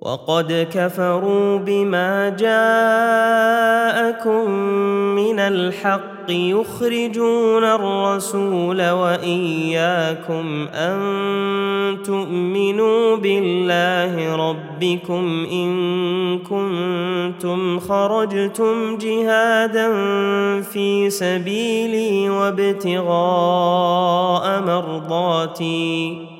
وقد كفروا بما جاءكم من الحق يخرجون الرسول وإياكم أن تؤمنوا بالله ربكم إن كنتم خرجتم جهادا في سبيلي وابتغاء مرضاتي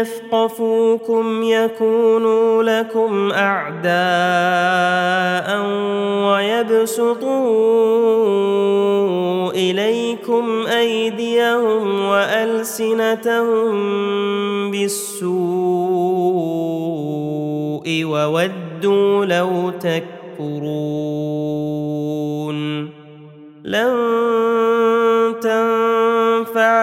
يثقفوكم يكونوا لكم أعداء ويبسطوا إليكم أيديهم وألسنتهم بالسوء وودوا لو تكفرون. لن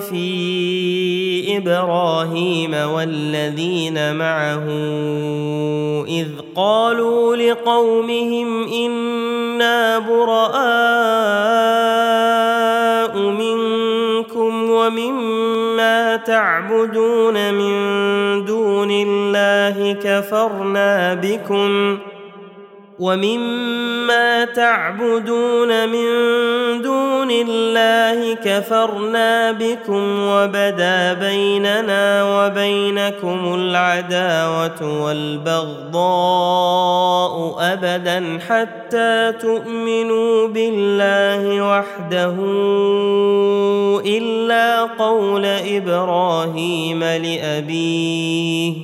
في إبراهيم والذين معه إذ قالوا لقومهم إنا براء منكم ومما تعبدون من دون الله كفرنا بكم ومما تعبدون من دون الله كفرنا بكم وبدا بيننا وبينكم العداوة والبغضاء أبدا حتى تؤمنوا بالله وحده إلا قول إبراهيم لأبيه.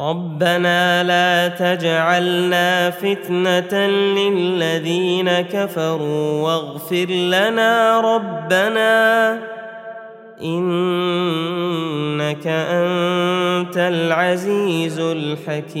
ربنا لا تجعلنا فتنة للذين كفروا واغفر لنا ربنا إنك أنت العزيز الحكيم.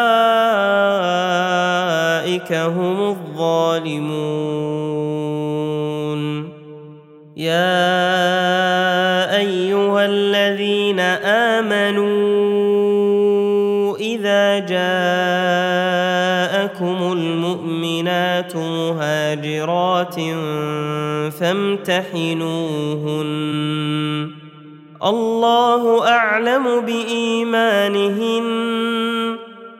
هم الظالمون. يا أيها الذين آمنوا إذا جاءكم المؤمنات مهاجرات فامتحنوهن. الله أعلم بإيمانهن.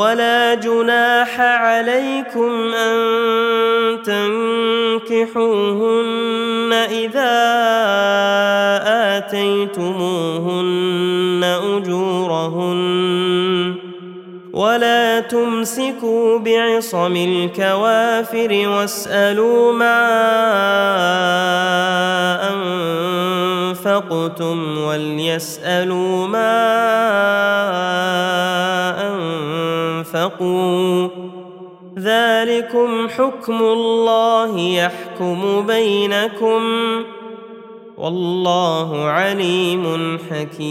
ولا جناح عليكم أن تنكحوهن إذا آتيتموهن أجورهن ولا تمسكوا بعصم الكوافر واسألوا ما أنفقتم وليسألوا ما أنفقوا ذلكم حكم الله يحكم بينكم والله عليم حكيم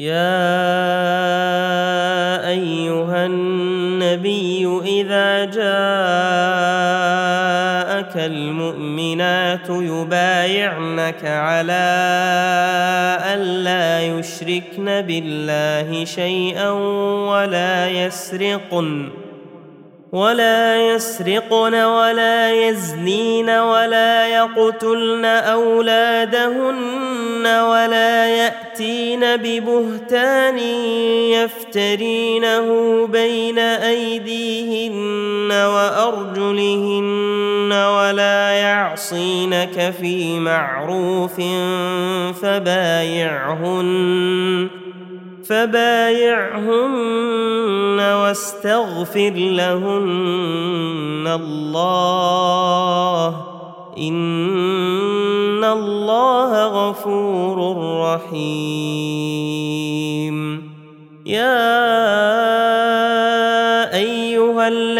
يا أيها النبي إذا جاءك المؤمنات يبايعنك على الا يشركن بالله شيئا ولا يسرقن. ولا يسرقن ولا يزنين ولا يقتلن أولادهن ولا يأتين ببهتان يفترينه بين أيديهن وأرجلهن ولا يعصينك في معروف فبايعهن فبايعهن واستغفر لهن الله. إن الله غفور رحيم. يا أيها الذين